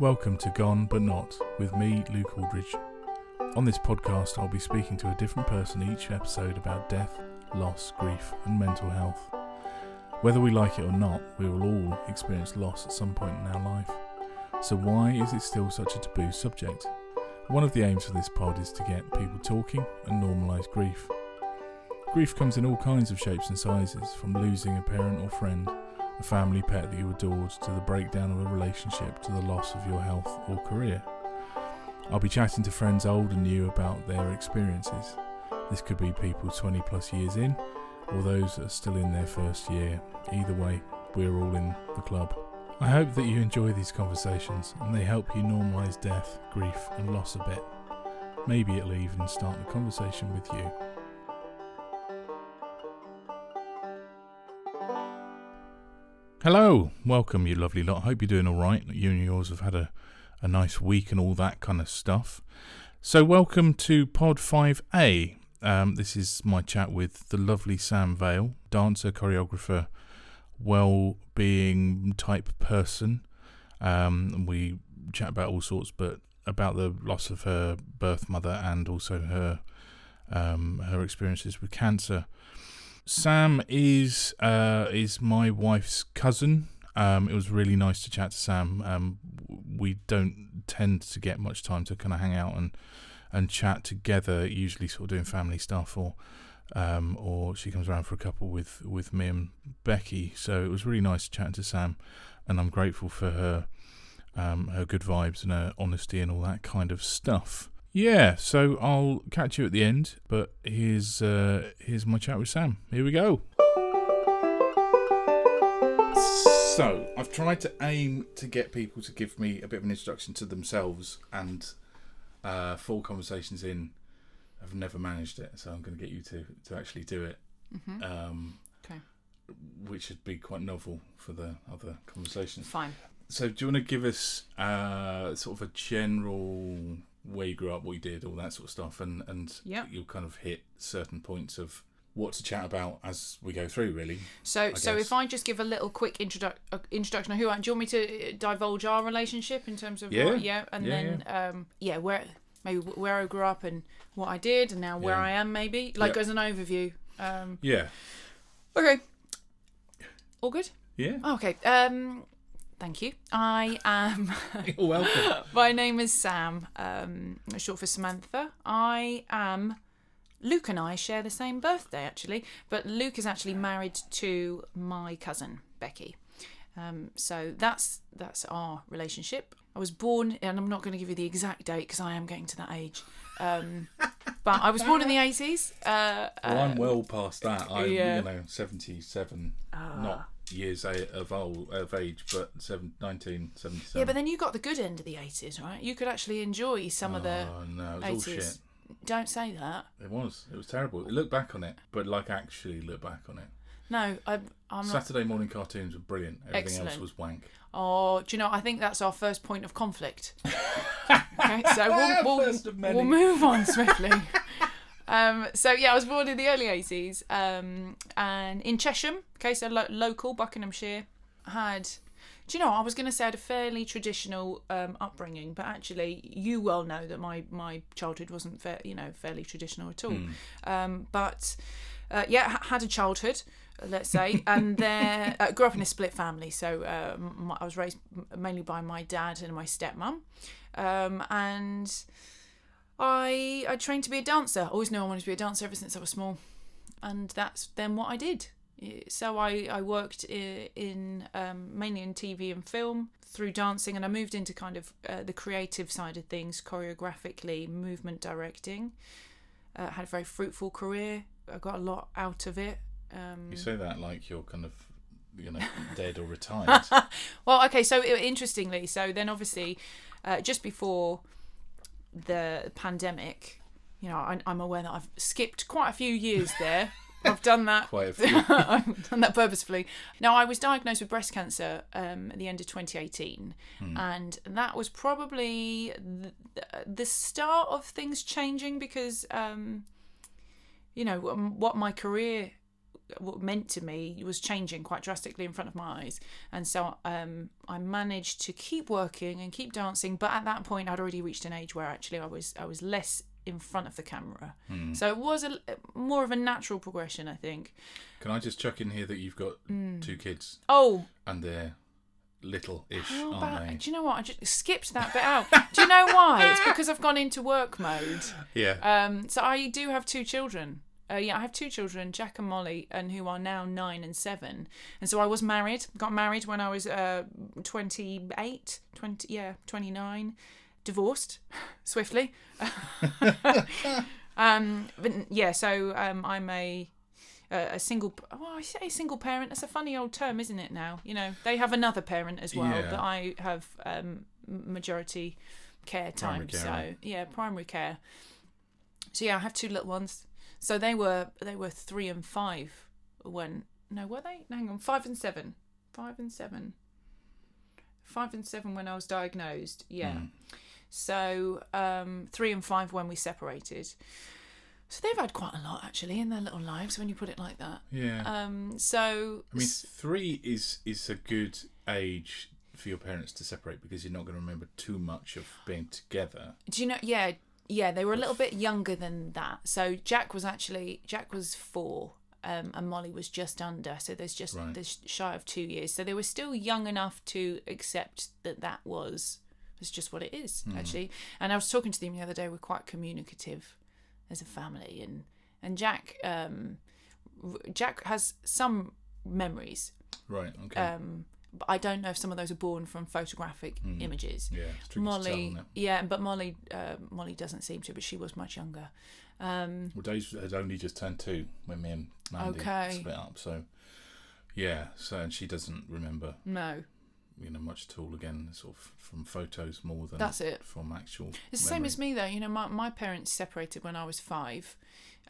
Welcome to Gone But Not with me, Luke Aldridge. On this podcast, I'll be speaking to a different person each episode about death, loss, grief, and mental health. Whether we like it or not, we will all experience loss at some point in our life. So, why is it still such a taboo subject? One of the aims of this pod is to get people talking and normalise grief. Grief comes in all kinds of shapes and sizes, from losing a parent or friend, a family pet that you adored, to the breakdown of a relationship, to the loss of your health or career. I'll be chatting to friends old and new about their experiences. This could be people 20 plus years in, or those that are still in their first year. Either way, we're all in the club. I hope that you enjoy these conversations and they help you normalise death, grief, and loss a bit. Maybe it'll even start the conversation with you. Hello, welcome, you lovely lot. Hope you're doing all right. You and yours have had a, a nice week and all that kind of stuff. So, welcome to Pod 5A. Um, this is my chat with the lovely Sam Vale, dancer, choreographer, well being type person. Um, we chat about all sorts, but about the loss of her birth mother and also her um, her experiences with cancer. Sam is uh, is my wife's cousin. Um, it was really nice to chat to Sam. Um, we don't tend to get much time to kind of hang out and and chat together. Usually, sort of doing family stuff, or um, or she comes around for a couple with with me and Becky. So it was really nice chatting to Sam, and I'm grateful for her um, her good vibes and her honesty and all that kind of stuff. Yeah, so I'll catch you at the end, but here's uh, here's my chat with Sam. Here we go. So I've tried to aim to get people to give me a bit of an introduction to themselves, and uh, full conversations in. I've never managed it, so I'm going to get you to to actually do it. Mm-hmm. Um, Okay. Which would be quite novel for the other conversations. Fine. So, do you want to give us uh, sort of a general where you grew up, what you did, all that sort of stuff, and and Yep. you'll kind of hit certain points of what to chat about as we go through, really. So, so guess. if I just give a little quick introdu- uh, introduction of who I am, do you want me to uh, divulge our relationship in terms of Yeah. what, yeah, and Yeah, then um, yeah, where maybe where I grew up and what I did, and now where Yeah. I am, maybe like Yeah. as an overview. Um, Yeah, okay. All good. yeah. Okay. Um, thank you. I am. You're welcome. My name is Sam, um, short for Samantha. I am. Luke and I share the same birthday, actually, but Luke is actually married to my cousin Becky. Um, so that's that's our relationship. I was born, and I'm not going to give you the exact date because I am getting to that age. Um, but I was born in the 80s. Uh, well, I'm well past that. I'm yeah. you know 77, not years of old of age, but seven, 1977. yeah, but then you got the good end of the 80s, right? You could actually enjoy some of the oh no, it was all 80s. shit. Don't say that. It was. It was terrible. Look back on it, but like actually look back on it. No, I, I'm not. Saturday morning cartoons were brilliant. Everything else was wank. Oh, do you know? I think that's our first point of conflict. okay, so we'll, we'll, First of many. we'll move on swiftly. um, so yeah, I was born in the early eighties, um, and in Chesham. Okay, so lo- local Buckinghamshire. Had, do you know? I was going to say I had a fairly traditional um, upbringing, but actually, you well know that my my childhood wasn't fair, you know, fairly traditional at all. Um, but uh, yeah, ha- had a childhood, let's say, and there uh, grew up in a split family. So uh, m- I was raised mainly by my dad and my stepmom, um, and I I trained to be a dancer. I always knew I wanted to be a dancer ever since I was small, and that's then what I did. So I I worked in um, mainly in TV and film through dancing, and I moved into kind of uh, the creative side of things, choreographically, movement directing. Uh, had a very fruitful career. I got a lot out of it. Um, You say that like you're kind of, you know, dead or retired. Well, okay, so interestingly, so then obviously, uh, just before the pandemic, you know, I, I'm aware that I've skipped quite a few years there. I've done that. Quite a few. I've done that purposefully. Now, I was diagnosed with breast cancer um, at the end of 2018, and that was probably the, the start of things changing because, um, you know, um, what my career what meant to me was changing quite drastically in front of my eyes, and so um, I managed to keep working and keep dancing. But at that point, I'd already reached an age where actually I was I was less in front of the camera, so it was a more of a natural progression, I think. Can I just chuck in here that you've got two kids Oh, and they're little-ish, aren't they? do you know what? I just skipped that bit out. do you know why? It's because I've gone into work mode. Yeah. Um, so I do have two children. Uh, yeah, I have two children, Jack and Molly, and who are now nine and seven. And so I was married, got married when I was uh, 28, 20, yeah, 29, divorced swiftly. um, but yeah, so um, I'm a a single. Well, I say single parent. That's a funny old term, isn't it? Now you know they have another parent as well, Yeah. but I have um, majority care time. Care, so yeah, primary care. So yeah, I have two little ones. So they were they were three and five when no were they? Hang on, five and seven, five and seven, five and seven when I was diagnosed. Yeah. Mm. So um, three and five when we separated. So they've had quite a lot actually in their little lives when you put it like that. Yeah. Um, so I mean, three is is a good age for your parents to separate because you're not going to remember too much of being together. do you know? Yeah, yeah, they were a little bit younger than that. So Jack was actually Jack was four, um, and Molly was just under. So there's just Right. there's shy of two years. So they were still young enough to accept that that was was just what it is Hmm. actually. And I was talking to them the other day. We're quite communicative as a family, and and Jack um, Jack has some memories, Right. Okay. um, but I don't know if some of those are born from photographic images. yeah. To tell, Molly, yeah, but Molly, uh, Molly doesn't seem to, but she was much younger. Um, Well, Dave had only just turned two when me and Mandy Okay. split up. So, yeah. So, and she doesn't remember, no, you know, much at all. Again, sort of from photos more than That's it. from actual. it's the same as me though. You know, my my parents separated when I was five,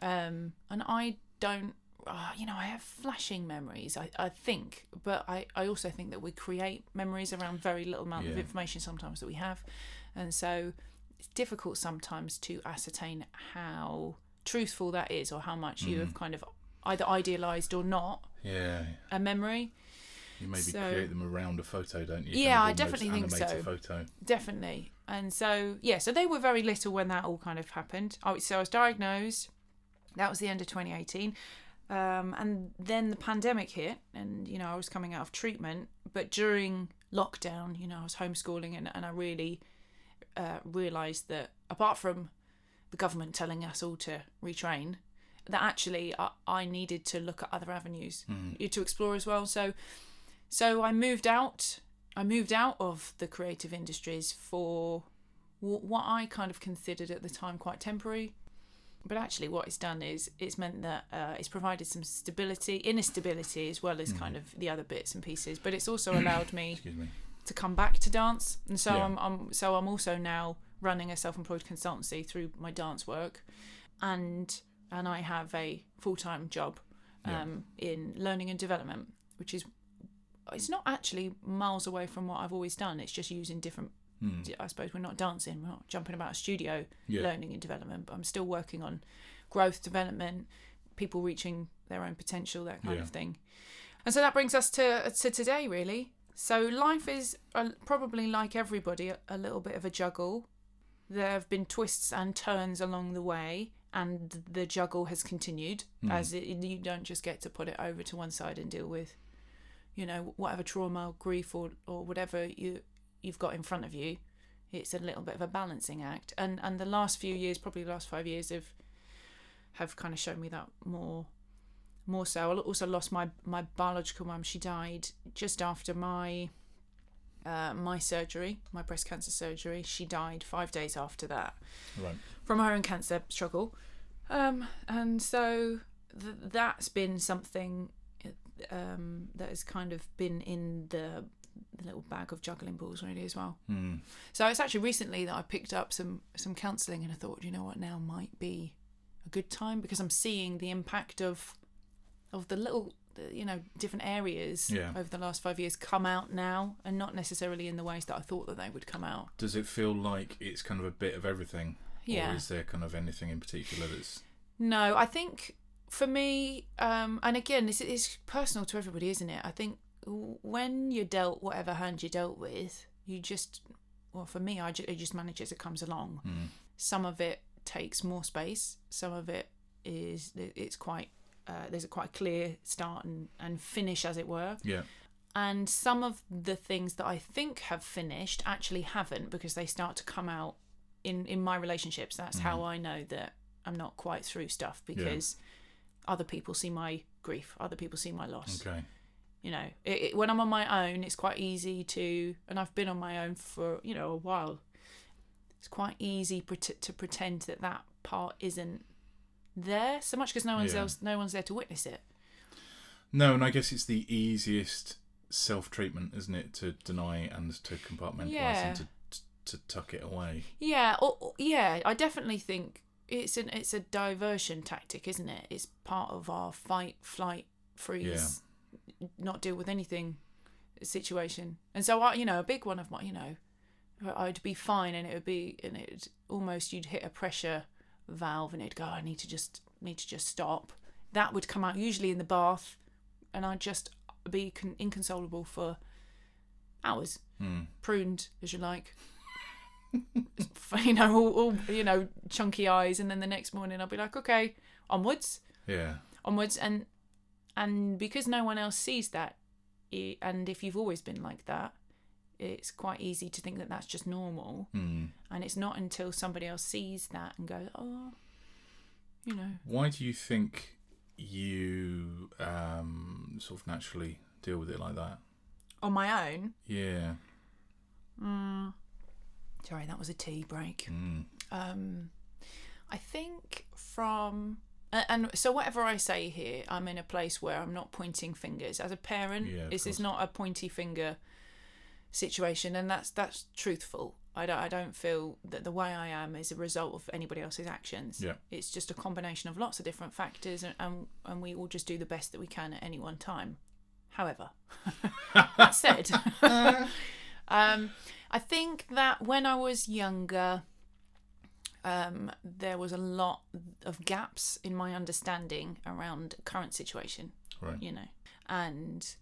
um, and I don't. Uh, you know, I have flashing memories. I, I think, but I, I also think that we create memories around very little amount of information sometimes that we have, and so it's difficult sometimes to ascertain how truthful that is or how much you have kind of either idealized or not Yeah. a memory. You maybe So- create them around a photo, don't you? Yeah, I Kind of definitely think so. Photo. Definitely. And so, yeah, so they were very little when that all kind of happened. I, so I was diagnosed. That was the end of 2018. Um, and then the pandemic hit, and, you know, I was coming out of treatment. But during lockdown, you know, I was homeschooling, and, and I really uh, realised that apart from the government telling us all to retrain, that actually I, I needed to look at other avenues to explore as well. So, so I moved out. I moved out of the creative industries for wh- what I kind of considered at the time quite temporary. But actually, what it's done is it's meant that uh, it's provided some stability, inner stability, as well as kind of the other bits and pieces. But it's also allowed me me. to come back to dance, and so Yeah. I'm, I'm so I'm also now running a self-employed consultancy through my dance work, and and I have a full-time job Yeah. um, in learning and development, which is it's not actually miles away from what I've always done. It's just using different. Hmm. I suppose we're not dancing, we're not jumping about a studio, Yeah. learning and development, but I'm still working on growth, development, people reaching their own potential, that kind Yeah. of thing. And so that brings us to to today, really. So life is uh, probably like everybody, a, a little bit of a juggle. There have been twists and turns along the way, and the juggle has continued. As it, you don't just get to put it over to one side and deal with, you know, whatever trauma, grief, or or whatever you you've got in front of you. It's a little bit of a balancing act, and and the last few years, probably the last five years, have have kind of shown me that more more so. I also lost my my biological mum. She died just after my uh, my surgery, my breast cancer surgery. She died five days after that Right. from her own cancer struggle, um, and so th- that's been something um, that has kind of been in the, the little bag of juggling balls really as well. Hmm. So it's actually recently that I picked up some some counselling, and I thought, you know what, now might be a good time because I'm seeing the impact of of the little you know different areas Yeah. over the last five years come out now, and not necessarily in the ways that I thought that they would come out. Does it feel like it's kind of a bit of everything? Yeah. Or is there kind of anything in particular that's No, I think for me, um, and again, this is personal to everybody, isn't it? I think when you're dealt whatever hand you're dealt with, you just, well, for me, I ju- I just manage as it comes along. Mm. Some of it takes more space. Some of it is it's quite uh, there's a quite clear start and, and finish, as it were. Yeah. And some of the things that I think have finished actually haven't because they start to come out in in my relationships. That's how I know that I'm not quite through stuff because other people see my grief, other people see my loss. Okay. You know, it, it, when I'm on my own, it's quite easy to, and I've been on my own for you know a while. It's quite easy pret- to pretend that that part isn't there so much because no one's Yeah. else, no one's there to witness it. No, and I guess it's the easiest self treatment, isn't it, to deny and to compartmentalize Yeah. and to to tuck it away. Yeah, or, or- yeah, I definitely think it's an it's a diversion tactic, isn't it? It's part of our fight, flight, freeze, not deal with anything situation. And so I, you know, a big one of my, you know, I'd be fine, and it would be, and it almost you'd hit a pressure valve, and it'd go, I need to just need to just stop. That would come out usually in the bath, and I'd just be con- inconsolable for hours, Mm. pruned as you like you know, all, all you know, chunky eyes, and then the next morning I'll be like, okay, onwards, Yeah. onwards, and and because no one else sees that, i and if you've always been like that, it's quite easy to think that that's just normal, Mm. and it's not until somebody else sees that and goes, oh, you know, Why do you think you um, sort of naturally deal with it like that? on my own. Yeah. Mm, sorry, that was a tea break. Mm. um i think from a- and so whatever i say here i'm in a place where i'm not pointing fingers as a parent Yeah, of this is not a pointy finger situation and that's that's truthful I don't, I don't feel that the way I am is a result of anybody else's actions. Yeah. It's just a combination of lots of different factors, and, and, and we all just do the best that we can at any one time. However, that said, um, I think that when I was younger, um, there was a lot of gaps in my understanding around current situation Right. you know and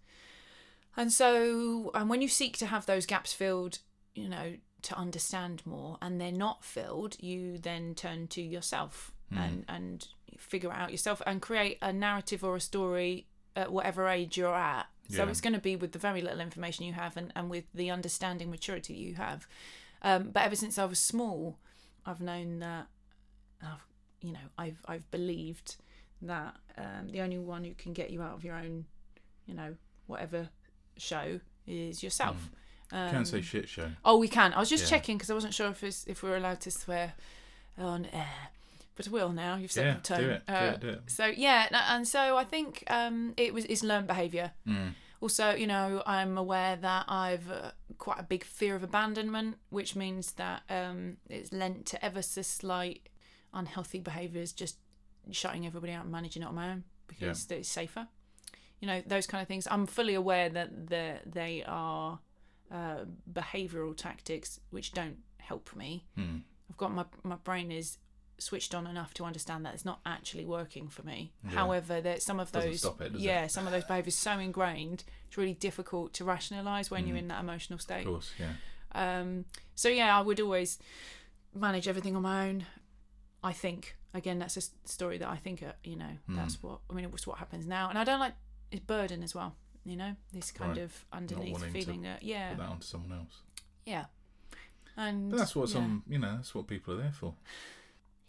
and so and when you seek to have those gaps filled you know to understand more and they're not filled you then turn to yourself and and figure it out yourself and create a narrative or a story at whatever age you're at so Yeah. it's going to be with the very little information you have and, and with the understanding maturity you have um, but ever since i was small i've known that I've, you know i've i've believed that um, the only one who can get you out of your own, you know, whatever show is yourself. Um, Can't say shit show. Oh, we can. I was just Yeah. checking because I wasn't sure if it's, if we were allowed to swear on air, but I will now. You've set Yeah, the tone. do it, do Uh, it, do it. So yeah, and so I think um, it was it's learned behaviour. Mm. Also, you know, I'm aware that I've uh, quite a big fear of abandonment, which means that um, it's lent to ever so slight unhealthy behaviours, just shutting everybody out and managing it on my own because it's safer. You know, those kind of things. I'm fully aware that they they are uh, behavioural tactics which don't help me. Mm. I've got my my brain is switched on enough to understand that it's not actually working for me. Yeah. However, that some of those stop it, does it? yeah, some of those behaviours so ingrained, it's really difficult to rationalise when you're Mm. in that emotional state. Of course, yeah. Um, so yeah, I would always manage everything on my own. I think again, that's a story that I think uh, you know Mm. that's what I mean. It's what happens now, and I don't like it's burden as well. You know, this kind Right. of underneath feeling that yeah, Put that onto someone else. yeah, and But that's what yeah. some, you know, that's what people are there for.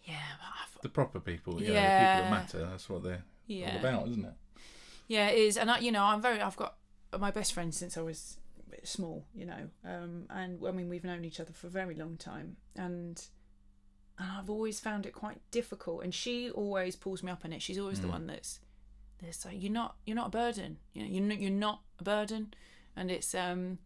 Yeah, but I've- The proper people, you know, the people that matter. That's what they're yeah, all about, isn't it? Yeah, it is, and I, you know, I'm very. I've got my best friend since I was small, you know, um, and I mean we've known each other for a very long time, and and I've always found it quite difficult. And she always pulls me up in it. She's always the Mm. one that's that's like, you're not you're not a burden. You know, you're not, you're not a burden, and it's um.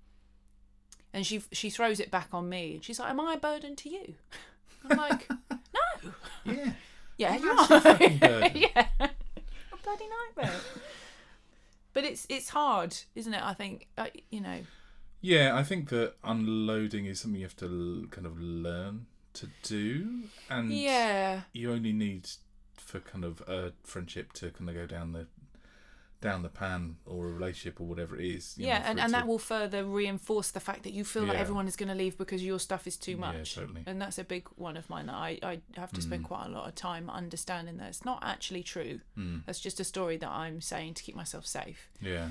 And she she throws it back on me, and she's like, "Am I a burden to you?" I'm like, "No, Yeah. yeah, you are. fucking burden. yeah. A bloody nightmare. but it's it's hard, isn't it? I think uh, you know. Yeah, I think that unloading is something you have to l- kind of learn to do, and Yeah. you only need for kind of a friendship to kind of go down the down the pan or a relationship or whatever it is. yeah, know, and, and to- that will further reinforce the fact that you feel like everyone is going to leave because your stuff is too much. Yeah, totally. And that's a big one of mine that I, I have to spend Mm. quite a lot of time understanding that it's not actually true. Mm, That's just a story that I'm saying to keep myself safe. yeah.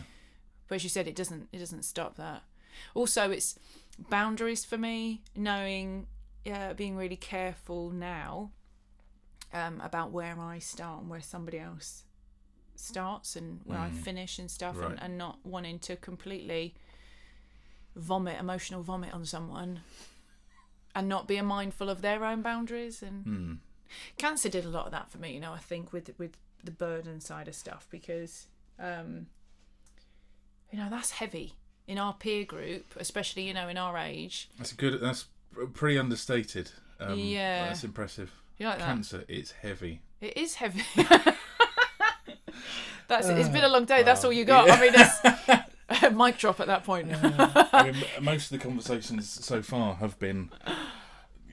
But as you said, it doesn't it doesn't stop that. Also, it's boundaries for me, knowing, yeah, being really careful now um, about where I start and where somebody else starts and where I Mm. finish and stuff, Right. and, and not wanting to completely vomit, emotional vomit on someone, and not being mindful of their own boundaries. And Mm, cancer did a lot of that for me, you know. I think with with the burden side of stuff because, um, you know, that's heavy in our peer group, especially you know in our age. that's good. That's pretty understated. Um, Yeah. That's impressive. You like that? Cancer, it's heavy. It is heavy. That's it. It's been a uh, long day. That's all you got. I mean, it's mic drop at that point. I mean, most of the conversations so far have been,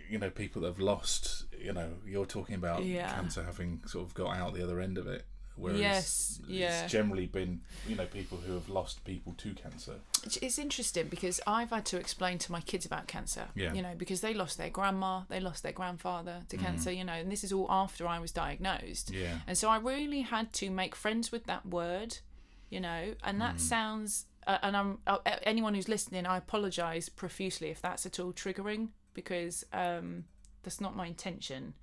you know, people that have lost. You know, you're talking about Yeah. cancer having sort of got out the other end of it, whereas Yes, yeah. it's generally been, you know, people who have lost people to cancer. It's- interesting because I've had to explain to my kids about cancer. Yeah. You know, because they lost their grandma, they lost their grandfather to Mm-hmm. cancer. You know, and this is all after I was diagnosed. Yeah, And so I really had to make friends with that word, you know, and Mm. that sounds. Uh, and I'm uh, anyone who's listening, I apologise profusely if that's at all triggering because um, that's not my intention.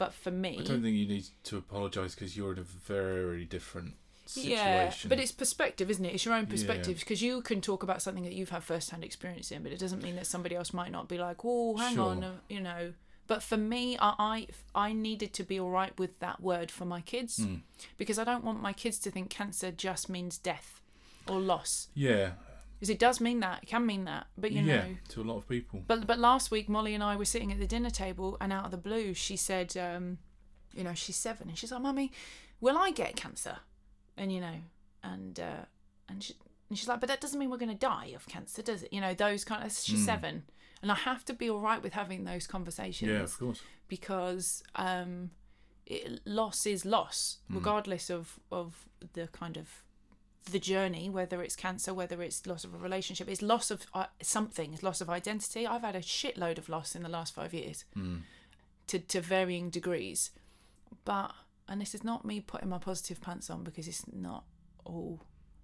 But for me, I don't think you need to apologise because you're in a very different situation. yeah, but it's perspective, isn't it? It's your own perspective because you can talk about something that you've had first-hand experience in, but it doesn't mean that somebody else might not be like, "Oh, hang Sure. on," uh, you know. But for me, I, I I needed to be all right with that word for my kids Mm. because I don't want my kids to think cancer just means death or loss. yeah, Because it does mean that, it can mean that, but you yeah, know. to a lot of people. But but last week Molly and I were sitting at the dinner table and out of the blue she said, um, you know, she's seven and she's like, Mummy, will I get cancer? And you know, and uh, and she and she's like, but that doesn't mean we're going to die of cancer, does it? You know, those kind of. She's Mm. seven, and I have to be all right with having those conversations Yeah, of course. because um, it, loss is loss, Mm. regardless of of the kind of the journey, whether it's cancer, whether it's loss of a relationship, it's loss of uh, something, it's loss of identity. I've had a shitload of loss in the last five years, Mm. to to varying degrees, but and this is not me putting my positive pants on because it's not all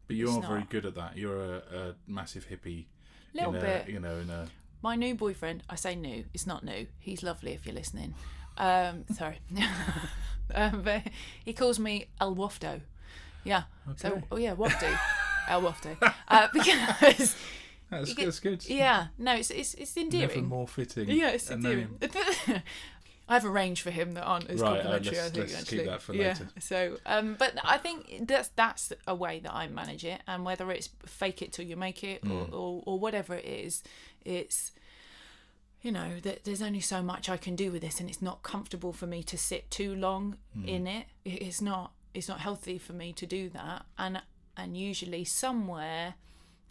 But you are very good at that. You're a, a massive hippie. little a, bit. You know, in a My new boyfriend, I say new, it's not new. He's lovely if you're listening. Um, sorry. um, but he calls me El Wafdo. Yeah. So, oh yeah, Wafdo. El Wafdo. Uh, because, that's, get- that's good. yeah, no, it's, it's, it's Never endearing. more fitting. Yeah, it's endearing. I have a range for him that aren't as Right, uh, complimentary. let's- I think actually. keep that for yeah. later. So, um, but I think that's that's a way that I manage it, and whether it's fake it till you make it, or, Mm. or or whatever it is, it's you know that there's only so much I can do with this, and it's not comfortable for me to sit too long Mm. in it. It- It's not it's not healthy for me to do that, and and usually somewhere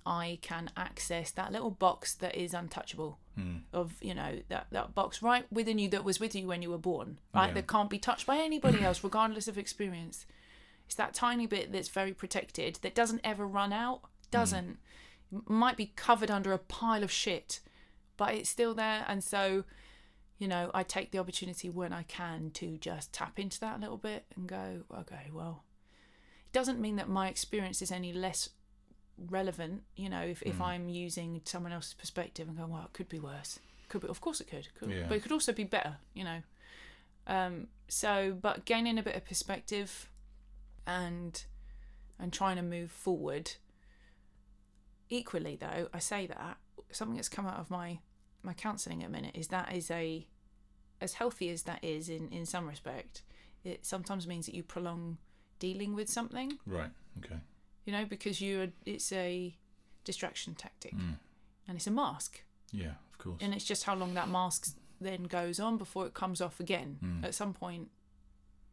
I can access that little box that is untouchable Mm. of you know that that box right within you that was with you when you were born right? Yeah. that can't be touched by anybody else regardless of experience. It's that tiny bit that's very protected that doesn't ever run out doesn't M- might be covered under a pile of shit but it's still there. And so you know i take the opportunity when i can to just tap into that a little bit and go okay well it doesn't mean that my experience is any less relevant you know if, if Mm. i'm using someone else's perspective and going well it could be worse could be of course it could, could Yeah. but it could also be better you know um so but gaining a bit of perspective and and trying to move forward equally though i say that something that's come out of my my counselling at the minute is that is a as healthy as that is in in some respect it sometimes means that you prolong dealing with something Right. Okay. you know because you're it's a distraction tactic Mm. and it's a mask Yeah, of course. and it's just how long that mask then goes on before it comes off again Mm. at some point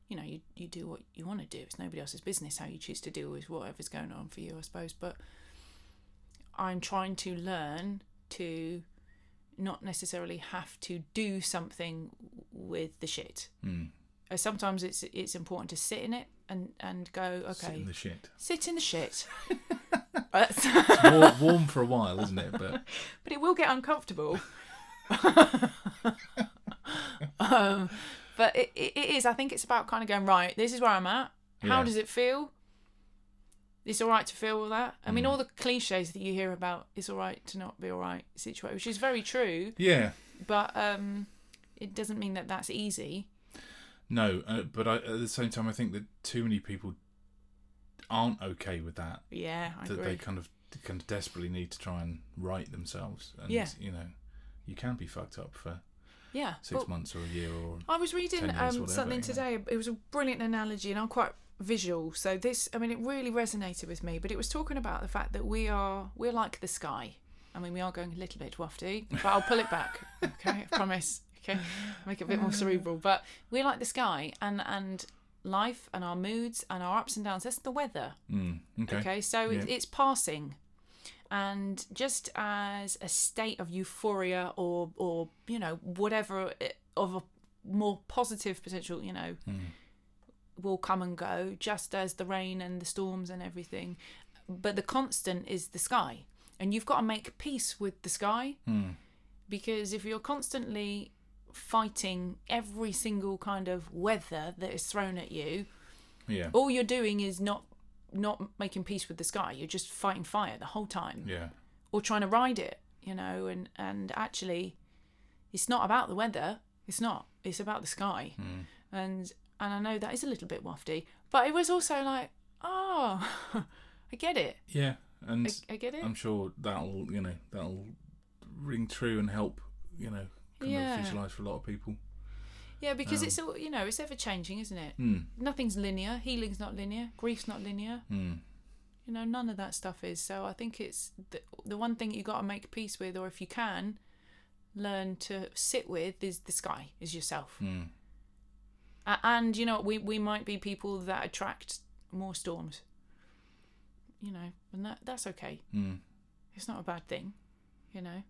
you know you, you do what you want to do it's nobody else's business how you choose to deal with whatever's going on for you i suppose but i'm trying to learn to not necessarily have to do something with the shit Mm. Sometimes it's it's important to sit in it and and go okay, Sit in the shit. sit in the shit. It's warm, warm for a while, isn't it? But but it will get uncomfortable. um, but it, it, it is. I think it's about kind of going right. This is where I'm at. How Yeah. does it feel? It's all right to feel all that. I Mm. mean, all the cliches that you hear about it's all right to not be all right situation, which is very true. yeah, But um, it doesn't mean that that's easy. no. Uh, but I, at the same time, I think that too many people aren't okay with that. Yeah, I that agree. they kind of kind of desperately need to try and right themselves. And Yeah. you know, you can be fucked up for yeah. six Well, months or a year or I was reading years, um, whatever, something know. today. It was a brilliant analogy, and I'm quite visual. So this, I mean, it really resonated with me. But it was talking about the fact that we are we're like the sky. I mean, we are going a little bit wafty, but I'll pull it back. Okay, I promise. Okay, make it a bit more cerebral. But we're like the sky, and and life and our moods and our ups and downs. That's the weather. Mm, okay. Okay, so it, Yeah. it's passing, and just as a state of euphoria or or you know whatever it- of a more positive potential, you know, Mm. Will come and go, just as the rain and the storms and everything. But the constant is the sky, and you've got to make peace with the sky Mm. because if you're constantly fighting every single kind of weather that is thrown at you, Yeah. all you're doing is not not making peace with the sky you're just fighting fire the whole time Yeah. or trying to ride it you know and and actually it's not about the weather it's not it's about the sky Mm. and and i know that is a little bit wafty but it was also like oh i get it Yeah. And i, I get it I'm sure that'll you know that'll ring true and help you know kind Yeah. of visualize for a lot of people. yeah because um, it's all you know it's ever changing isn't it Mm. nothing's linear healing's not linear grief's not linear Mm. you know none of that stuff is so i think it's the, the one thing you got to make peace with or if you can learn to sit with is the sky is yourself Mm. And you know we we might be people that attract more storms you know and that that's okay Mm. it's not a bad thing you know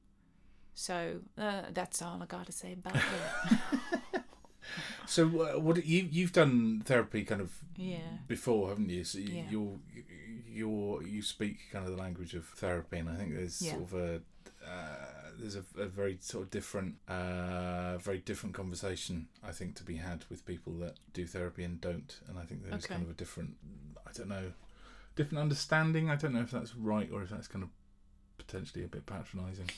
so uh, that's all i gotta say about it. So uh, what you you've done therapy kind of yeah before, haven't you? So you, Yeah. you're you're you speak kind of the language of therapy, and I think there's Yeah. sort of a uh, there's a, a very sort of different uh, very different conversation I think to be had with people that do therapy and don't, and I think there's Okay. kind of a different I don't know different understanding. I don't know if that's right or if that's kind of potentially a bit patronising.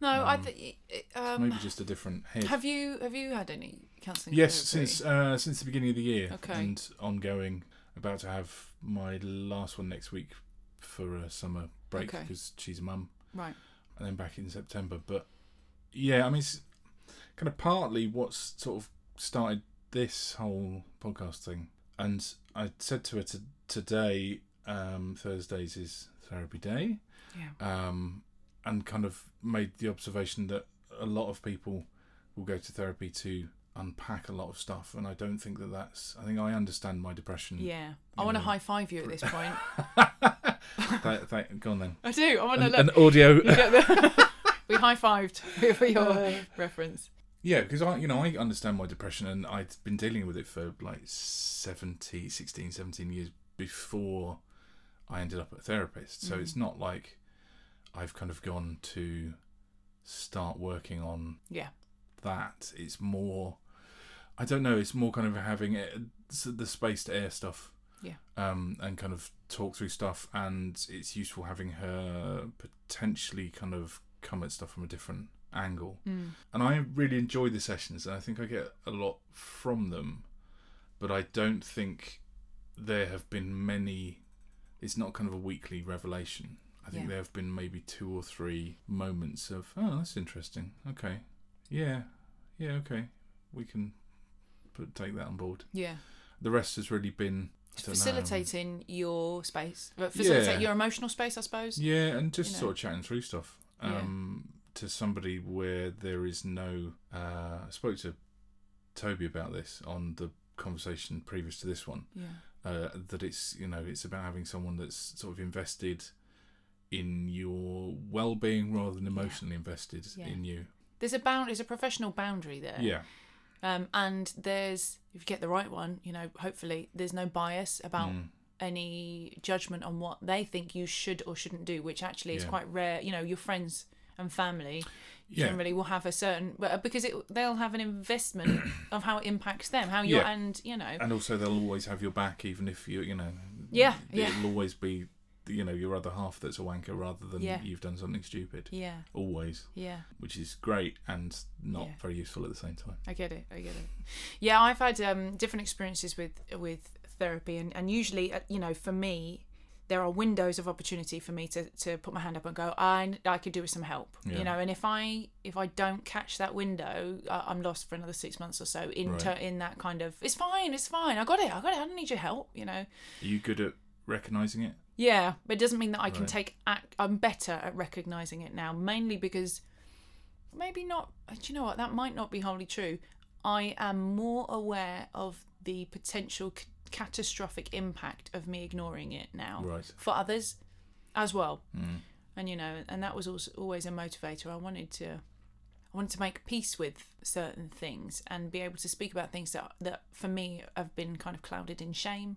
no i Um, think It's um maybe just a different head. have you have you had any counselling Yes, therapy? since uh, since the beginning of the year, Okay. and ongoing. About to have my last one next week for a summer break Okay. because she's a mum, right and then back in September. But yeah, I mean, it's kind of partly what's sort of started this whole podcast thing. And I said to her to, today, um, Thursdays is therapy day, yeah um, and kind of made the observation that a lot of people will go to therapy to unpack a lot of stuff, and I don't think that that's. I think I understand my depression. Yeah, I want to high five you at this point. That- that- go on then. I do. I want to An, look. an audio. You the- we high fived for your reference. Yeah, because I, you know, I understand my depression and I'd been dealing with it for like 70, 16, 17 years before I ended up at a therapist. So Mhm. it's not like I've kind of gone to start working on Yeah. that. It's more, I don't know, it's more kind of having it, the space to air stuff. Yeah. Um, and kind of talk through stuff. And it's useful having her potentially kind of come at stuff from a different angle Mm. and I really enjoy the sessions, and I think I get a lot from them. But I don't think there have been many. It's not kind of a weekly revelation. I think Yeah. there have been maybe two or three moments of, oh, that's interesting. Okay, yeah, yeah, okay, we can put take that on board. Yeah. The rest has really been don't know. Facilitating your space, but facilitate Yeah. your emotional space, I suppose. Yeah, and just you know. sort of chatting through stuff. Yeah. Um, to somebody where there is no. Uh, I spoke to Toby about this on the conversation previous to this one. Yeah. Uh, that it's you know it's about having someone that's sort of invested in your well-being rather than emotionally invested Yeah. in you. There's a bound. There's a professional boundary there. Yeah, Um, and there's if you get the right one, you know, hopefully there's no bias about Mm. any judgment on what they think you should or shouldn't do, which actually is quite rare. You know, your friends and family Yeah. generally will have a certain but because it they'll have an investment of how it impacts them, how you Yeah. and you know, And also, they'll always have your back, even if you, you know. Yeah, It'll yeah. always be, you know, your other half that's a wanker rather than Yeah. you've done something stupid. yeah, Always, yeah. which is great and not Yeah. very useful at the same time. I get it. I get it. Yeah, I've had um, different experiences with with therapy, and and usually, uh, you know, for me, there are windows of opportunity for me to, to put my hand up and go, I I could do with some help, Yeah. you know. And if I if I don't catch that window, I- I'm lost for another six months or so in Right. ter- in that kind of it's fine, it's fine, I got it, I got it, I don't need your help, you know. Are you good at recognizing it? Yeah, but it doesn't mean that I can Right. take act. I'm better at recognizing it now, mainly because maybe not. Do you know what? That might not be wholly true. I am more aware of the potential c- catastrophic impact of me ignoring it now Right. for others as well. Mm. And you know, and that was also always a motivator. I wanted to, I wanted to make peace with certain things and be able to speak about things that that for me have been kind of clouded in shame.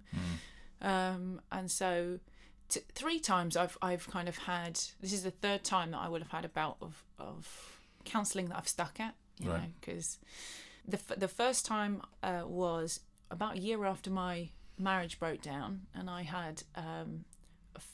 Um, and so, t- three times I've I've kind of had. This is the third time that I would have had a bout of of counselling that I've stuck at. You Right. know, because the f- the first time uh, was about a year after my marriage broke down, and I had um, f-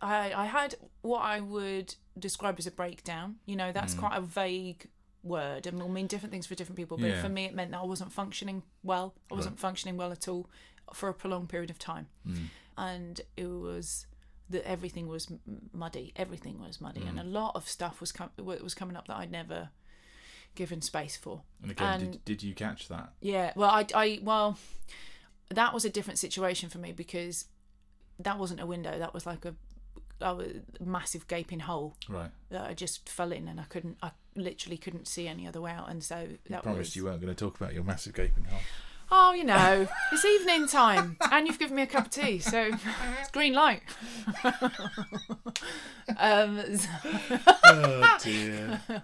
I I had what I would describe as a breakdown. You know, that's quite a vague word and will mean different things for different people. But Yeah. for me, it meant that I wasn't functioning well. I wasn't functioning well at all for a prolonged period of time, Mm. And it was that everything was muddy. Everything was muddy, and a Mm. lot of stuff was com- was coming up that I'd never given space for. And again, And- did, did you catch that? Yeah, well, I, I, well, that was a different situation for me because that wasn't a window. That was like a, a massive gaping hole Right. that I just fell in, and I couldn't, I literally couldn't see any other way out. And so You that promised was. you weren't going to talk about your massive gaping hole. Oh, you know, it's evening time, and you've given me a cup of tea, so it's green light. um, oh dear.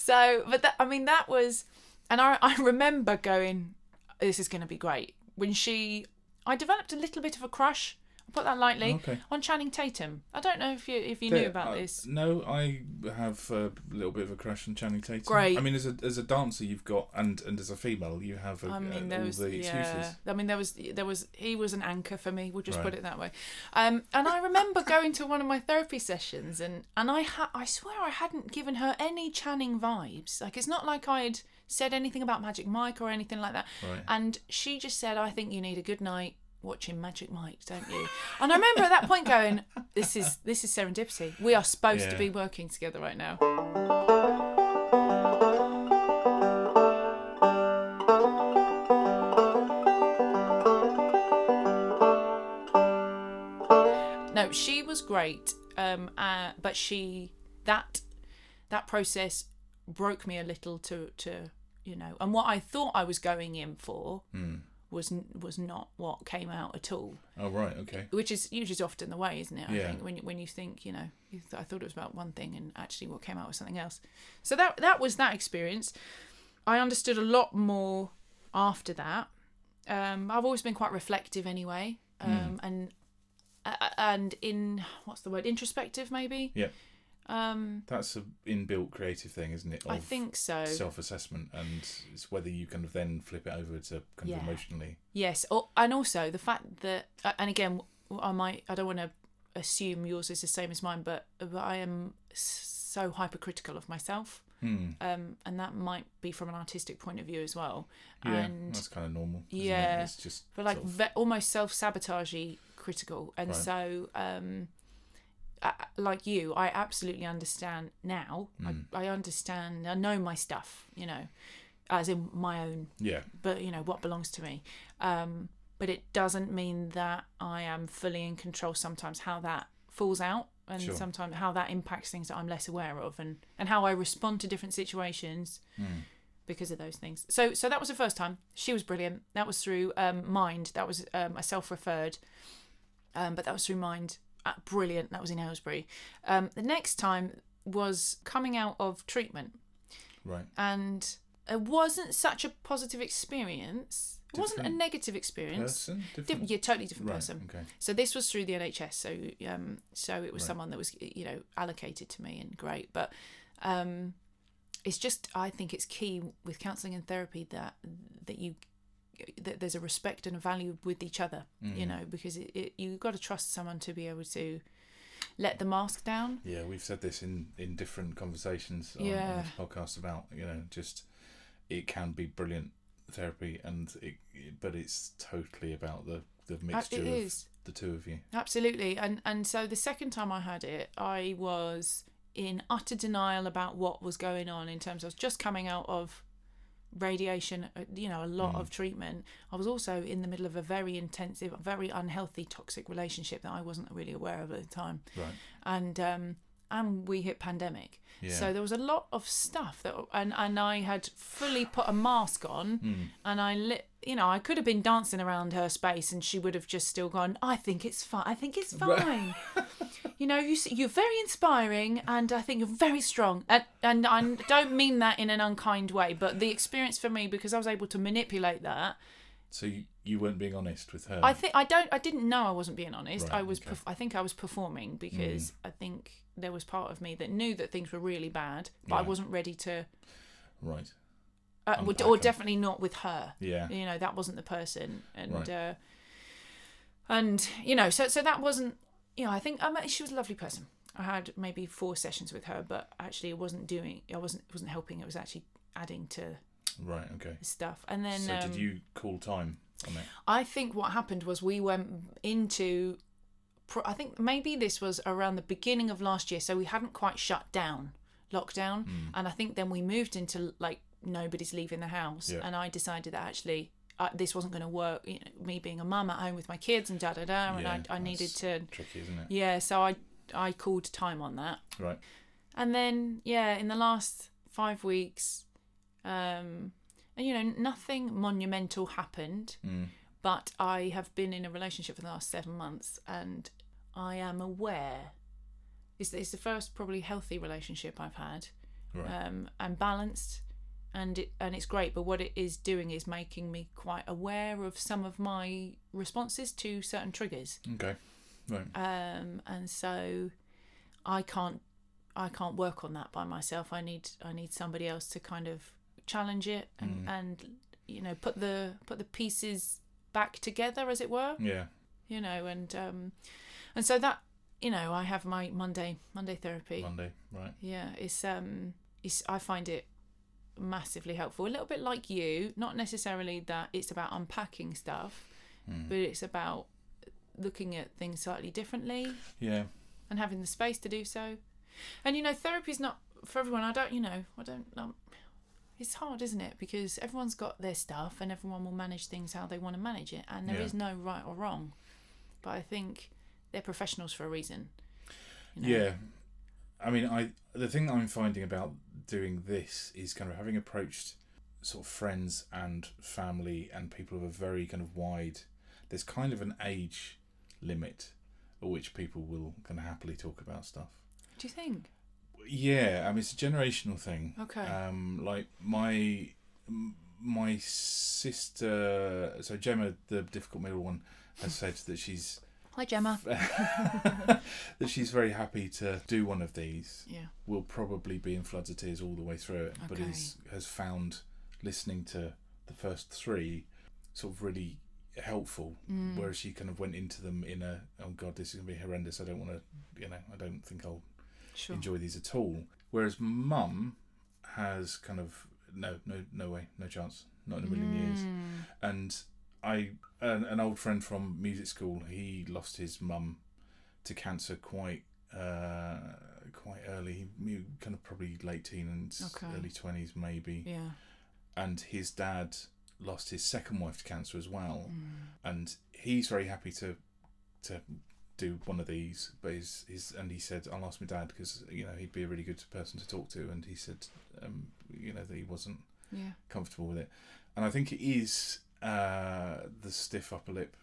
So, but that, I mean, that was, and I, I remember going, this is going to be great. When she, I developed a little bit of a crush, I'll put that lightly, Okay. on Channing Tatum. I don't know if you if you There- knew about uh, this. No, I have a little bit of a crush on Channing Tatum. Great. I mean, as a as a dancer, you've got, and and as a female, you have a, I mean, uh, there all was the excuses. yeah. I mean, there was there was he was an anchor for me. We'll just put it that way. Um, and I remember going to one of my therapy sessions, and and I ha- I swear I hadn't given her any Channing vibes. Like it's not like I'd said anything about Magic Mike or anything like that. Right. And she just said, "I think you need a good night." Watching Magic Mike, don't you? And I remember at that point going, "This is this is serendipity. We are supposed to be working together right now." No, she was great, um, uh, but she that that process broke me a little to to you know, and what I thought I was going in for Mm. Was was not what came out at all, Oh right. Okay. which is usually often the way, isn't it? I Yeah. think when you, when you think you know, you th- I thought it was about one thing, and actually what came out was something else. So that that was that experience. I understood a lot more after that. Um, I've always been quite reflective anyway, um, and uh, and in what's the word introspective maybe. Yeah. Um, That's a inbuilt creative thing, isn't it? I think so. Self-assessment, and it's whether you kind of then flip it over to kind Yeah. of emotionally. Yes, or, and also the fact that, uh, and again, I might, I don't want to assume yours is the same as mine, but, but I am so hypercritical of myself, Hmm. um, and that might be from an artistic point of view as well. Yeah, and that's kind of normal. isn't it? Yeah, It's just but like sort of- ve- almost self sabotagey critical, and Right. so um, I, like you, I absolutely understand now. Mm. I, I understand. I know my stuff, you know, as in my own yeah. but you know what belongs to me um but it doesn't mean that i am fully in control sometimes how that falls out and Sure. sometimes how that impacts things that i'm less aware of and and how i respond to different situations Mm. because of those things so so that was the first time she was brilliant that was through um mind that was um a self-referred um but that was through mind uh, brilliant that was in aylesbury um the next time was coming out of treatment Right. and it wasn't such a positive experience. It wasn't a negative experience. Person? Di- Different? yeah, totally different right. person. Okay. So this was through the NHS. So um, so it was Right. someone that was you know allocated to me and great. But um, it's just I think it's key with counselling and therapy that that you that there's a respect and a value with each other. You Mm. know because it, it you've got to trust someone to be able to let the mask down. Yeah, we've said this in in different conversations on, on Yeah. this podcast about you know just it can be brilliant therapy and it, but it's totally about the the Uh, mixture of the two of you. Absolutely. And and so the second time I had it, I was in utter denial about what was going on in terms of just coming out of radiation, uh, you know, a lot Mm. of treatment. I was also in the middle of a very intensive, very unhealthy, toxic relationship that I wasn't really aware of at the time. Right. And um and we hit pandemic. Yeah. So there was a lot of stuff that and and I had fully put a mask on Hmm. and I lit you know, I could have been dancing around her space and she would have just still gone, I think it's fine. I think it's fine. you know, you, you're very inspiring and I think you're very strong. And, and I don't mean that in an unkind way, but the experience for me, because I was able to manipulate that, So you, you weren't being honest with her. I think I don't. I didn't know I wasn't being honest. Right, I was. okay. Mm. perf- I think I was performing because I think there was part of me that knew that things were really bad, but I wasn't ready to. right. Uh, Unpack or 'em. definitely not with her. Yeah. You know that wasn't the person, and Right. uh, and you know, so so that wasn't. You know, I think I mean, she was a lovely person. I had maybe four sessions with her, but actually, it wasn't doing. I wasn't. It wasn't helping. It was actually adding to Right. Okay. stuff. And then so um, did you call time on it? I think what happened was we went into. I think maybe this was around the beginning of last year, so we hadn't quite shut down lockdown, Hmm. and I think then we moved into like nobody's leaving the house, Yeah. and I decided that actually. Uh, this wasn't going to work. You know, me being a mum at home with my kids and da da da, and Yeah, I, I needed to, Tricky, isn't it? yeah. So I I called time on that, Right. and then yeah, in the last five weeks, um, and you know nothing monumental happened Mm. but I have been in a relationship for the last seven months, and I am aware. It's, it's the first probably healthy relationship I've had, Right. um, and balanced, and it and it's great. But what it is doing is making me quite aware of some of my responses to certain triggers, okay. Right. um, and so I can't I can't work on that by myself. I need I need somebody else to kind of challenge it and, Mm. and you know put the put the pieces back together as it were Yeah. you know and um and so that you know i have my monday monday therapy Monday. Right. yeah it's um it's i find it massively helpful a little bit like you not necessarily that it's about unpacking stuff Mm. but it's about looking at things slightly differently Yeah. and having the space to do so and you know therapy's not for everyone i don't you know i don't it's hard isn't it because everyone's got their stuff and everyone will manage things how they want to manage it and there is Yeah. no right or wrong but i think they're professionals for a reason you know? Yeah. I mean, I the thing that I'm finding about doing this is kind of having approached sort of friends and family and people of a very kind of wide. There's kind of an age limit at which people will kind of happily talk about stuff. do you think Yeah, I mean it's a generational thing. okay Um, like my my sister, so Gemma, the difficult middle one, has said that she's hi gemma that she's very happy to do one of these. yeah Will probably be in floods of tears all the way through it, but is has found listening to the first three sort of really helpful. Mm. Whereas she kind of went into them in a oh god, this is gonna be horrendous. I don't want to, you know, I don't think I'll sure enjoy these at all. Whereas mum has kind of no, no, no way, no chance, not in a million years. Mm. And I, an, an old friend from music school, he lost his mum to cancer quite, uh, quite early. He kind of probably late teens, Okay. early twenties maybe. yeah And his dad lost his second wife to cancer as well Mm. and he's very happy to to do one of these but his, his and he said i'll ask my dad because you know he'd be a really good person to talk to and he said um, you know that he wasn't yeah comfortable with it and i think it is uh, the stiff upper lip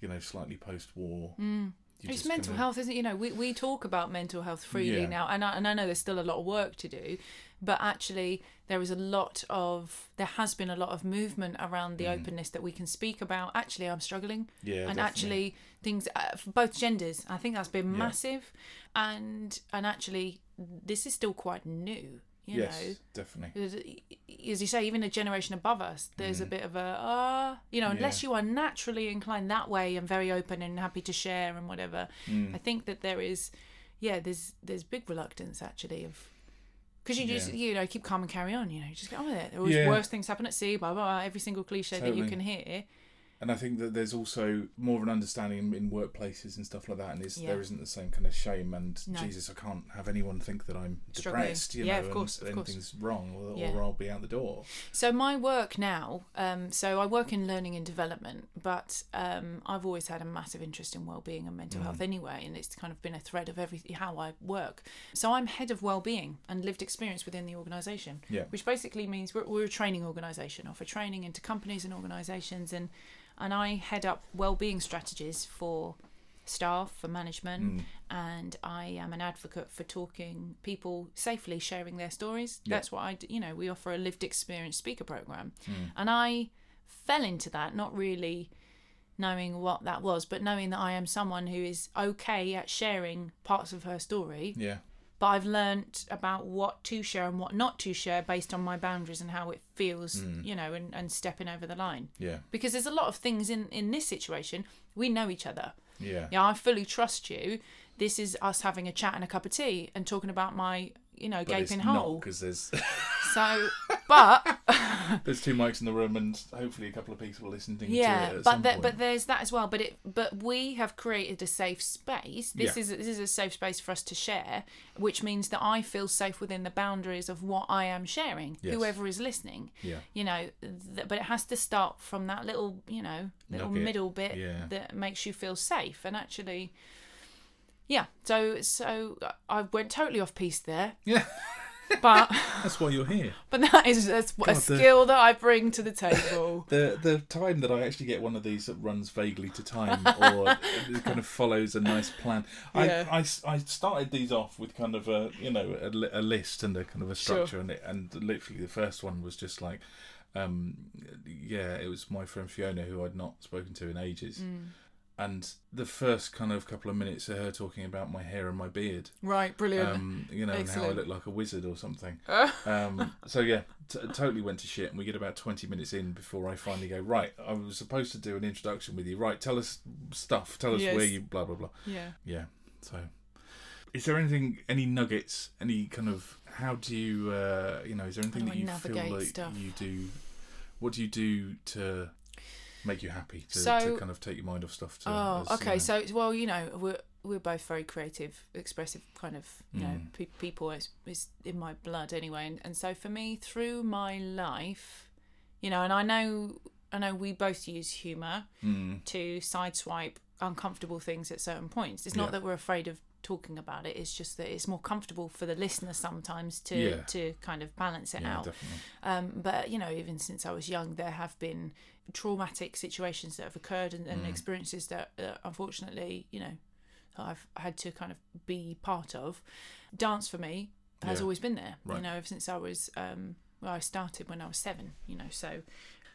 you know slightly post-war mm. it's mental kinda- health, isn't it? You know, we, we talk about mental health freely Yeah. now, and I, and I know there's still a lot of work to do, but actually there is a lot of there has been a lot of movement around the openness that we can speak about actually i'm struggling Yeah, and definitely. actually things uh, for both genders i think that's been Yeah. massive and and actually this is still quite new you yes, know definitely. As you say, even a generation above us, there's a bit of a, uh, you know, unless Mm. Yeah. you are naturally inclined that way and very open and happy to share and whatever. Mm. I think that there is, yeah, there's there's big reluctance actually of, because you just Yeah. you know keep calm and carry on, you know, just get on with it. There always Yeah. worse things happen at sea, blah blah. blah every single cliche that you can hear. And I think that there's also more of an understanding in, in workplaces and stuff like that, and Yeah. there isn't the same kind of shame and No. Jesus, I can't have anyone think that I'm Struggling. depressed, you Yeah, know, of course, and of course. anything's wrong, or, Yeah. or I'll be out the door. So my work now, um, so I work in learning and development, but um, I've always had a massive interest in well-being and mental health anyway, and it's kind of been a thread of everything how I work. So I'm head of well-being and lived experience within the organisation, Yeah. which basically means we're, we're a training organisation, offer training into companies and organisations, and and I head up well-being strategies for staff, for management, Mm. and I am an advocate for talking people safely sharing their stories. Yeah. That's what I, d- you know, we offer a lived experience speaker program, Mm. and I fell into that not really knowing what that was, but knowing that I am someone who is okay at sharing parts of her story. Yeah, But I've learnt about what to share and what not to share based on my boundaries and how it feels, Mm. you know, and, and stepping over the line. yeah, Because there's a lot of things in in this situation we know each other. yeah, Yeah, I fully trust you. This is us having a chat and a cup of tea and talking about my, you know, But gaping not hole. because there's So, but there's two mics in the room and hopefully a couple of people listening to yeah, it at but but there's that as well. But it, but we have created a safe space. This Yeah. is this is a safe space for us to share, which means that I feel safe within the boundaries of what I am sharing. Yes. Whoever is listening, yeah, you know, th- but it has to start from that little, you know, little Nugget, middle bit yeah. that makes you feel safe. And actually, yeah. So so I went totally off piece there, yeah. but That's why you're here. but that is that's a God, the- skill that I bring to the table. The the time that I actually get one of these that runs vaguely to time or it kind of follows a nice plan. Yeah. I, I, I started these off with kind of a you know a, a list and a kind of a Sure. structure and it, and literally the first one was just like um yeah it was my friend Fiona who I'd not spoken to in ages. Mm. And the first kind of couple of minutes of her talking about my hair and my beard, Right, brilliant. um, you know, and how I look like a wizard or something. Um, so yeah, t- totally went to shit, and we get about twenty minutes in before I finally go. Right, I was supposed to do an introduction with you. Right, tell us stuff. Tell us Yes. where you blah blah blah. yeah. Yeah. So, is there anything, any nuggets, any kind of how do you, uh, you know, is there anything that you feel like stuff? you do? What do you do to make you happy to, to kind of take your mind off stuff? To, Oh, as, you okay. know- So, well, you know, we're we're both very creative, expressive kind of, you know, Mm. pe- people It's, is in my blood anyway. And, and so for me, through my life, you know, and I know, I know we both use humour Mm, to sideswipe uncomfortable things at certain points. It's Yeah. not that we're afraid of talking about it. It's just that it's more comfortable for the listener sometimes to Yeah. to kind of balance it yeah, out. Um, but you know, even since I was young, there have been traumatic situations that have occurred and, and Mm. experiences that, uh, unfortunately, you know, I've had to kind of be part of. Dance for me has Yeah. always been there. Right. You know, ever since I was, um, well, I started when I was seven. You know, so,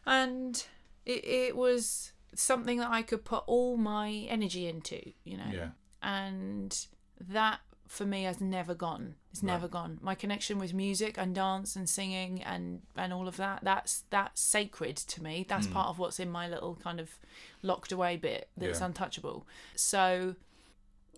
and it, it was something that I could put all my energy into. You know, Yeah. and that for me has never gone it's Right. never gone my connection with music and dance and singing and and all of that that's that's sacred to me that's Mm. part of what's in my little kind of locked away bit that's Yeah. untouchable so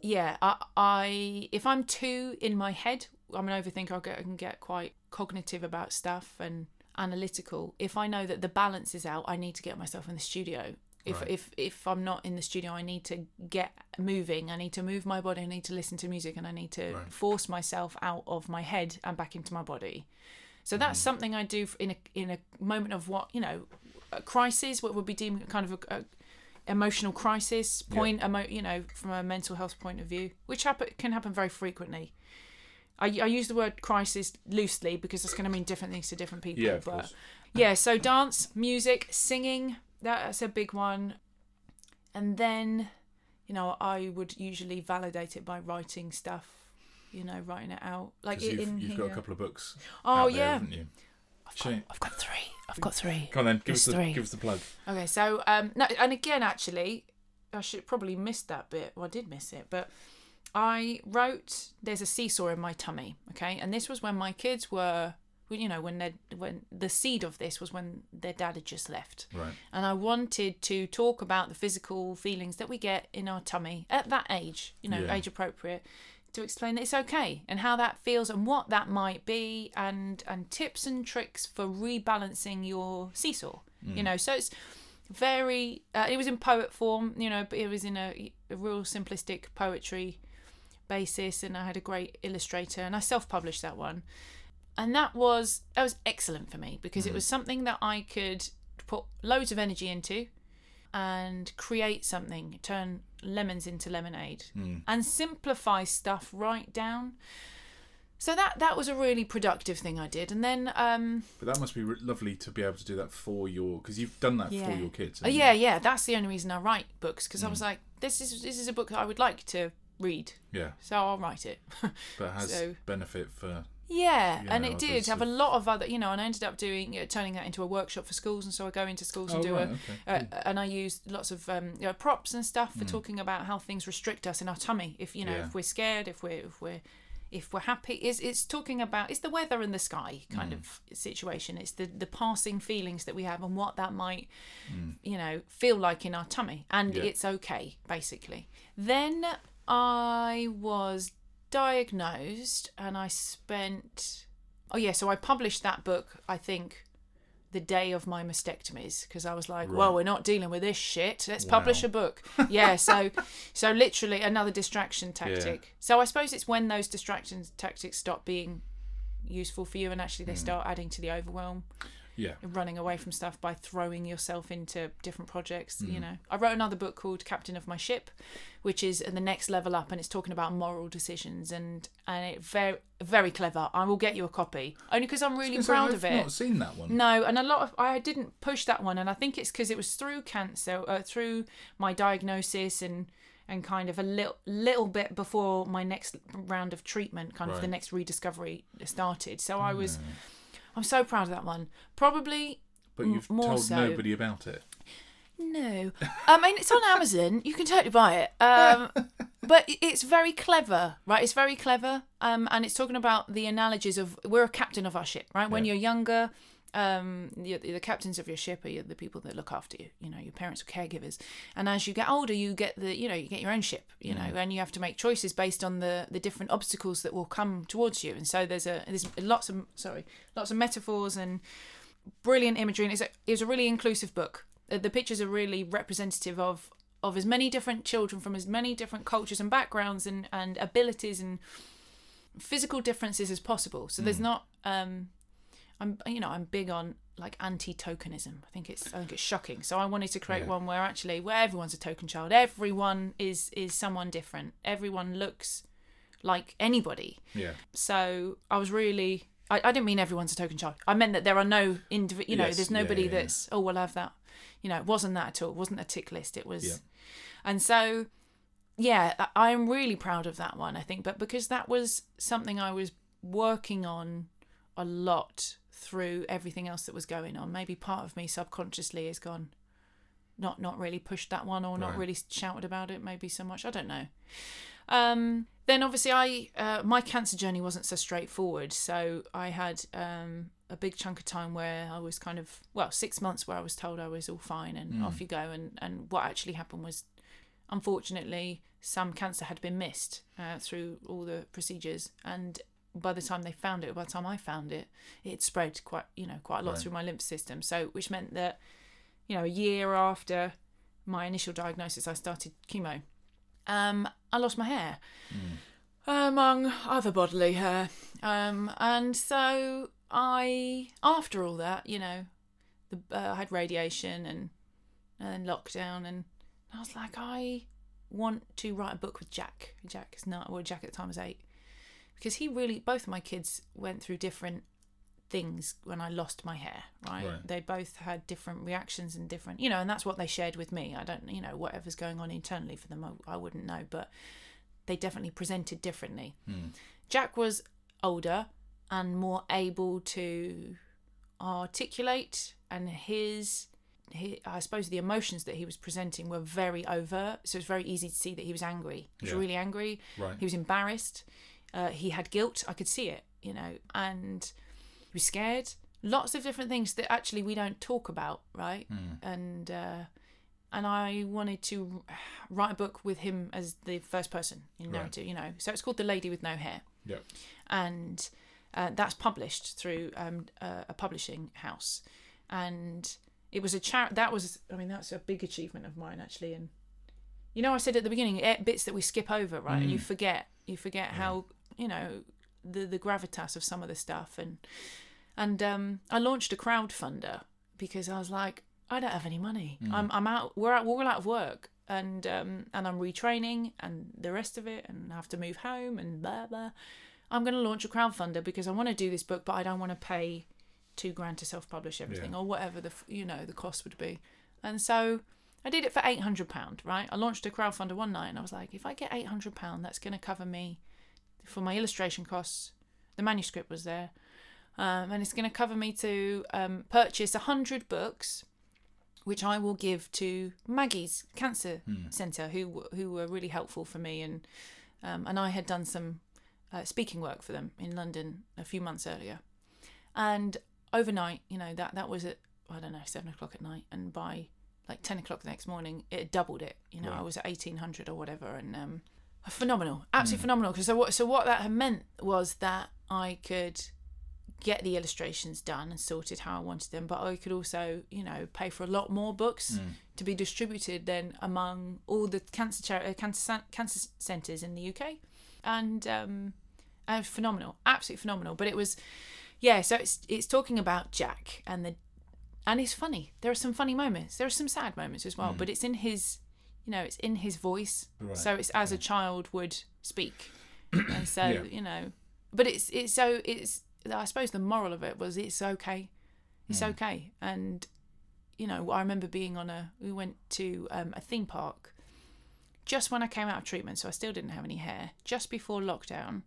yeah I, I if i'm too in my head i'm an overthinker I'll get, i can get quite cognitive about stuff and analytical if i know that the balance is out i need to get myself in the studio if Right. if if i'm not in the studio i need to get moving i need to move my body i need to listen to music and i need to Right. force myself out of my head and back into my body so that's Mm. something i do in a in a moment of what you know a crisis what would be deemed kind of a, a emotional crisis Yeah. point emo- you know from a mental health point of view which happen, can happen very frequently I, I use the word crisis loosely because it's going to mean different things to different people Yeah, but yeah so dance music singing that's a big one and then you know i would usually validate it by writing stuff you know, writing it out. Like you've, you've got a couple of books. Oh out there, yeah, haven't you? I've got, I've got three. I've got three. Come on then, give There's us the three. give us the plug. Okay, so um, no, and again, actually, I should probably missed that bit. Well, I did miss it, but I wrote "There's a seesaw in my tummy." Okay, and this was when my kids were, you know, when they when the seed of this was when their dad had just left, Right. and I wanted to talk about the physical feelings that we get in our tummy at that age, you know, Yeah. age appropriate. To explain that it's okay and how that feels and what that might be, and and tips and tricks for rebalancing your seesaw. You know, so it's very uh, it was in poet form you know but it was in a, a real simplistic poetry basis and i had a great illustrator and i self-published that one and that was that was excellent for me because it mm. was something that i could put loads of energy into and create something turn lemons into lemonade mm. and simplify stuff right down so that that was a really productive thing i did and then um But that must be re- lovely to be able to do that for your because you've done that for your kids. Oh, haven't you? yeah, yeah. That's the only reason I write books because I was mm. like, this is this is a book that I would like to read, Yeah, so I'll write it. but it has So- benefit for yeah, You and know, it did have a lot of other, you know, and I ended up doing you know, turning that into a workshop for schools, and so I go into schools and Oh, do right, a, okay, uh, and I use lots of um, you know, props and stuff for talking about how things restrict us in our tummy. If you know, Yeah. if we're scared, if we're if we're if we're happy, is it's talking about it's the weather and the sky kind of situation. It's the the passing feelings that we have and what that might you know feel like in our tummy, and Yeah. it's okay basically. Then I was diagnosed, and I spent oh yeah, so I published that book. I think the day of my mastectomies because I was like, Right. well, we're not dealing with this shit. Let's publish a book. Yeah, so so literally another distraction tactic. So I suppose it's when those distraction tactics stop being useful for you and actually they Hmm. start adding to the overwhelm yeah. running away from stuff by throwing yourself into different projects Hmm. you know i wrote another book called captain of my ship which is the next level up and it's talking about moral decisions and and it very very clever i will get you a copy only because i'm really proud I've of it not seen that one. no, and a lot of I didn't push that one, and I think it's because it was through cancer, uh, through my diagnosis, and and kind of a little little bit before my next round of treatment, kind of the next rediscovery started. So I was, I'm so proud of that one. Probably But you've more told so. nobody about it. no. I mean, it's on Amazon. You can totally buy it. Um, but it's very clever, right? It's very clever. Um, and it's talking about the analogies of we're a captain of our ship, right? When Yeah. you're younger, um, the, the captains of your ship are the people that look after you. You know, your parents are caregivers. And as you get older, you get the, you know, you get your own ship. You know, and you have to make choices based on the the different obstacles that will come towards you. And so there's a there's lots of sorry, lots of metaphors and brilliant imagery, and it's a, it was a really inclusive book. Uh, The pictures are really representative of of as many different children from as many different cultures and backgrounds and and abilities and physical differences as possible. So there's not um I'm you know I'm big on like anti-tokenism. I think it's I think it's shocking. So I wanted to create Yeah. one where actually where everyone's a token child. Everyone is is someone different. Everyone looks like anybody. Yeah. So I was really. I, I didn't mean everyone's a token child. I meant that there are no indiv- You know, Yes, there's nobody yeah, yeah. that's. Oh, we'll have that. You know, it wasn't that at all. It wasn't a tick list. It was. Yeah. And so, yeah, I'm really proud of that one. I think, but because that was something I was working on a lot through everything else that was going on. Maybe part of me subconsciously has gone, not not really pushed that one or not Right. really shouted about it. Maybe so much. I don't know. Um, then obviously I uh, my cancer journey wasn't so straightforward. So I had um, a big chunk of time where I was kind of well six months where I was told I was all fine and off you go. And and what actually happened was, unfortunately, some cancer had been missed uh, through all the procedures and. By the time they found it, by the time I found it, it spread quite, you know, quite a lot Right. through my lymph system. So, which meant that, you know, a year after my initial diagnosis, I started chemo. Um, I lost my hair, among other bodily hair. Um, and so I, after all that, you know, the, uh, I had radiation and and then lockdown, and I was like, I want to write a book with Jack. Jack is not, well, Jack at the time was eight, because he really, both of my kids went through different things when I lost my hair, right? Right. They both had different reactions and different, you know, and that's what they shared with me. I don't, you know, whatever's going on internally for them, I, I wouldn't know, but they definitely presented differently. Hmm. Jack was older and more able to articulate, and his, hi I suppose, the emotions that he was presenting were very overt. So it's very easy to see that he was angry. He was Yeah. really angry. Right. He was embarrassed. Uh, he had guilt. I could see it, you know, and he was scared. Lots of different things that actually we don't talk about, right? And uh, and I wanted to write a book with him as the first person in Right. narrative, you know. So it's called The Lady with No Hair Yep. and uh, that's published through um, uh, a publishing house. And it was a char- that was I mean that's a big achievement of mine actually. And you know I said at the beginning eh, bits that we skip over right, and you forget you forget how you know the the gravitas of some of the stuff and and um, I launched a crowdfunder because I was like I don't have any money. I'm I'm out. We're out. We're all out of work. And um, and I'm retraining and the rest of it, and I have to move home and blah blah. I'm going to launch a crowdfunder because I want to do this book, but I don't want to pay two grand to self-publish everything Yeah. or whatever the you know the cost would be. And so I did it for eight hundred pound. Right, I launched a crowdfunder one night, and I was like, if I get eight hundred pound, that's going to cover me for my illustration costs. The manuscript was there, um, and it's going to cover me to um, purchase a hundred books, which I will give to Maggie's Cancer Centre, who who were really helpful for me, and um, and I had done some uh, speaking work for them in London a few months earlier, and overnight, you know that that was at I don't know seven o'clock at night, and by like ten o'clock the next morning, it doubled it. You know, I was at eighteen hundred or whatever, and um, phenomenal, absolutely phenomenal. Because so what so what that had meant was that I could get the illustrations done and sorted how I wanted them, but I could also, you know, pay for a lot more books to be distributed then among all the cancer chari- uh, cancer cancer centres in the UK, and um, and phenomenal, absolutely phenomenal. But it was, yeah. So it's it's talking about Jack and the, and it's funny. There are some funny moments. There are some sad moments as well, but it's in his, you know, it's in his voice. Right, So it's as a child would speak, and so Yeah. you know, but it's it's so it's I suppose the moral of it was it's okay, it's okay, and you know I remember being on a we went to um, a theme park just when I came out of treatment, so I still didn't have any hair, just before lockdown,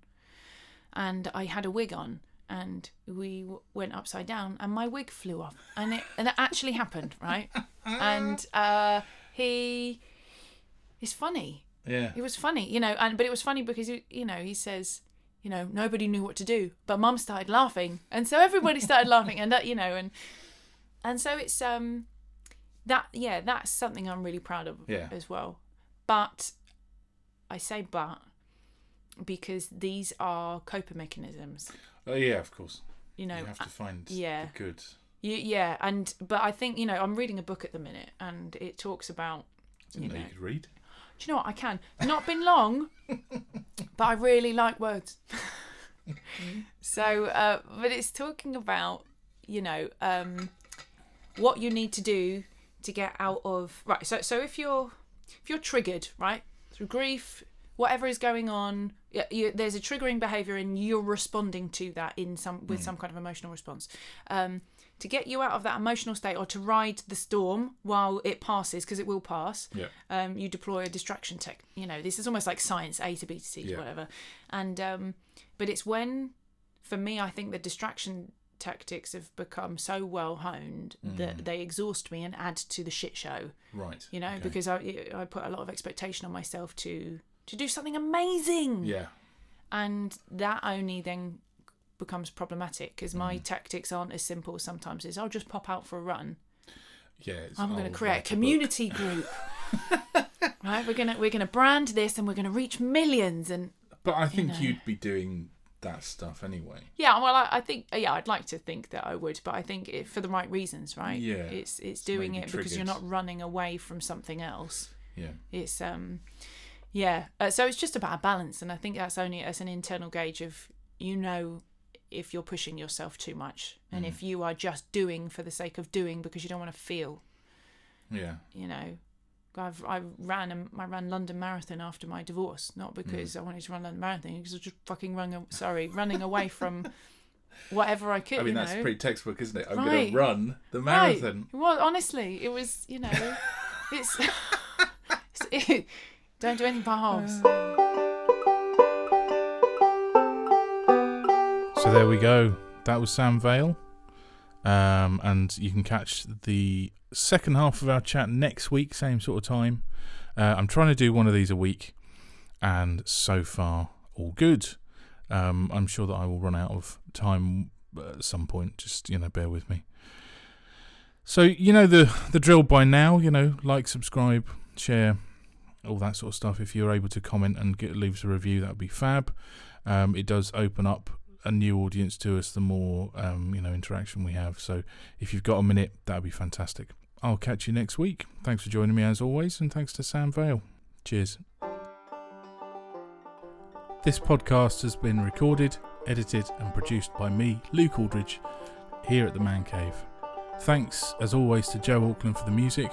and I had a wig on. And we w- went upside down, and my wig flew off, and it and it actually happened, right? And uh, he, it's funny Yeah. it was funny, you know, and but it was funny because you know he says, you know, nobody knew what to do, but Mum started laughing, and so everybody started laughing, and that you know, and and so it's um that yeah, that's something I'm really proud of Yeah. as well. But I say but because these are coping mechanisms, Oh yeah, of course. you know. you have to find yeah. the good. Yeah, and but I think you know I'm reading a book at the minute, and it talks about Didn't You know you could read. Do you know what? I can. Not been long, but I really like words. so, uh, but it's talking about, you know, um, what you need to do to get out of right. So, so if you're if you're triggered, right, through grief, whatever is going on, yeah, you, there's a triggering behavior, and you're responding to that in some with some kind of emotional response. Um, to get you out of that emotional state or to ride the storm while it passes because it will pass Yeah. um, you deploy a distraction tech. You know, this is almost like science A to B to C to Yeah. whatever. And um, but it's when, for me, I think the distraction tactics have become so well honed that they exhaust me and add to the shit show. Right. You know, okay. because I I put a lot of expectation on myself to to do something amazing, Yeah. and that only then becomes problematic because Mm. my tactics aren't as simple sometimes as I'll just pop out for a run. Yeah. I'm going to create a community group. right, we're gonna we're gonna brand this and we're gonna reach millions and But I think know. you'd be doing that stuff anyway. yeah. Well, I, I think yeah, I'd like to think that I would, but I think it, for the right reasons, right? Yeah, it's it's doing it because you're not running away from something else. Yeah. It's um, yeah. Uh, so it's just about a balance, and I think that's only as an internal gauge of you know if you're pushing yourself too much, and Mm. if you are just doing for the sake of doing because you don't want to feel. Yeah. you know I've, I ran a, I ran London Marathon after my divorce, not because I wanted to run London Marathon, because I was just fucking run, sorry, running away from whatever I could. I mean, that's know? pretty textbook, isn't it? I'm Right. going to run the Right. marathon. Well, honestly, it was, you know, it's, it's it, don't do anything by halves. So there we go. That was Sam Vale. Um, and you can catch the second half of our chat next week, same sort of time. Uh, I'm trying to do one of these a week, and so far, all good. Um, I'm sure that I will run out of time at some point. Just you know, bear with me. So you know the the drill by now. You know, like, subscribe, share, all that sort of stuff. If you're able to comment and get leave us a review, that would be fab. Um, it does open up a new audience to us the more um, you know interaction we have. So if you've got a minute, that would be fantastic. I'll catch you next week. Thanks for joining me as always, and thanks to Sam Vale. Cheers. This podcast has been recorded, edited, and produced by me, Luke Aldridge, here at the Man Cave. Thanks, as always, to Joe Auckland for the music,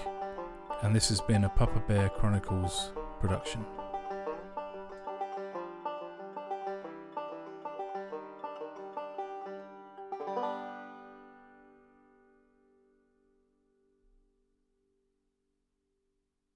and this has been a Papa Bear Chronicles production.